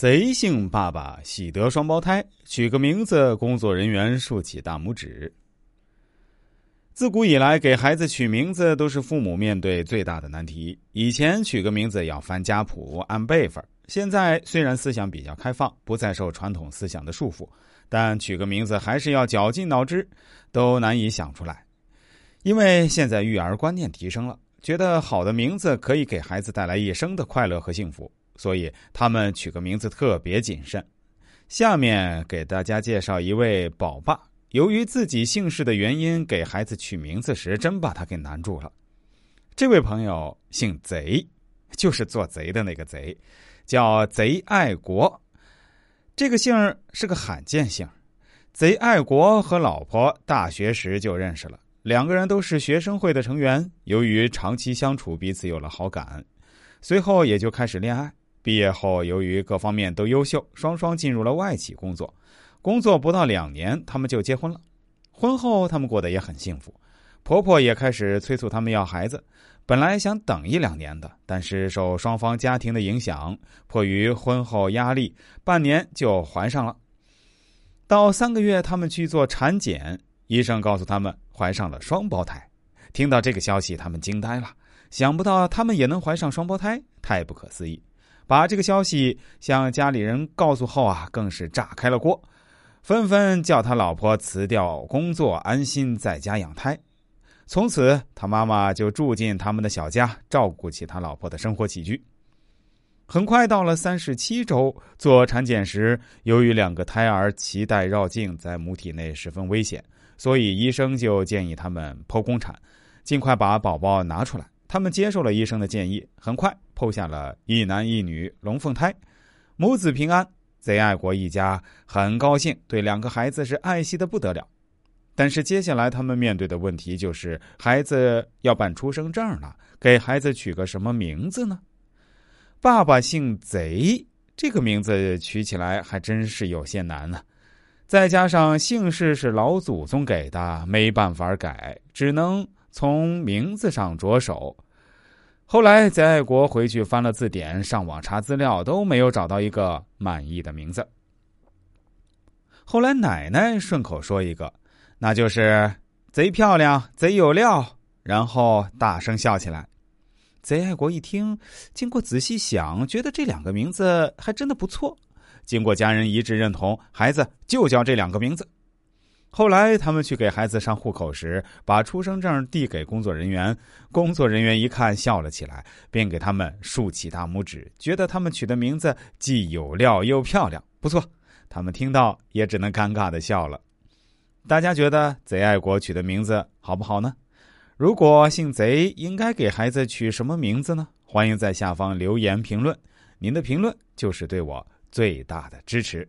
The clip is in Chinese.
贼姓爸爸喜得双胞胎，取个名字，工作人员竖起大拇指。自古以来，给孩子取名字都是父母面对最大的难题。以前取个名字要翻家谱，按辈分；现在虽然思想比较开放，不再受传统思想的束缚，但取个名字还是要绞尽脑汁，都难以想出来。因为现在育儿观念提升了，觉得好的名字可以给孩子带来一生的快乐和幸福。所以他们取个名字特别谨慎。下面给大家介绍一位宝爸，由于自己姓氏的原因，给孩子取名字时真把他给难住了。这位朋友姓贼，就是做贼的那个贼，叫贼爱国。这个姓是个罕见姓。贼爱国和老婆大学时就认识了，两个人都是学生会的成员。由于长期相处，彼此有了好感，随后也就开始恋爱。毕业后，由于各方面都优秀，双双进入了外企工作。工作不到两年，他们就结婚了。婚后，他们过得也很幸福。婆婆也开始催促他们要孩子。本来想等一两年的，但是受双方家庭的影响，迫于婚后压力，半年就怀上了。到三个月，他们去做产检，医生告诉他们怀上了双胞胎。听到这个消息，他们惊呆了，想不到他们也能怀上双胞胎，太不可思议。把这个消息向家里人告诉后啊，更是炸开了锅，纷纷叫他老婆辞掉工作，安心在家养胎。从此，他妈妈就住进他们的小家，照顾起他老婆的生活起居。很快到了三十七周，做产检时，由于两个胎儿脐带绕颈在母体内十分危险，所以医生就建议他们剖宫产，尽快把宝宝拿出来。他们接受了医生的建议，很快剖下了一男一女龙凤胎，母子平安。贼爱国一家很高兴，对两个孩子是爱惜的不得了。但是接下来他们面对的问题就是，孩子要办出生证了，给孩子取个什么名字呢？爸爸姓贼，这个名字取起来还真是有些难呢。再加上姓氏是老祖宗给的，没办法改，只能。从名字上着手，后来在爱国回去翻了字典，上网查资料，都没有找到一个满意的名字。后来奶奶顺口说一个，那就是“贼漂亮，贼有料”，然后大声笑起来。贼爱国一听，经过仔细想，觉得这两个名字还真的不错。经过家人一致认同，孩子就叫这两个名字。后来，他们去给孩子上户口时，把出生证递给工作人员。工作人员一看，笑了起来，便给他们竖起大拇指，觉得他们取的名字既有料又漂亮，不错。他们听到也只能尴尬的笑了。大家觉得贼爱国取的名字好不好呢？如果姓贼，应该给孩子取什么名字呢？欢迎在下方留言评论，您的评论就是对我最大的支持。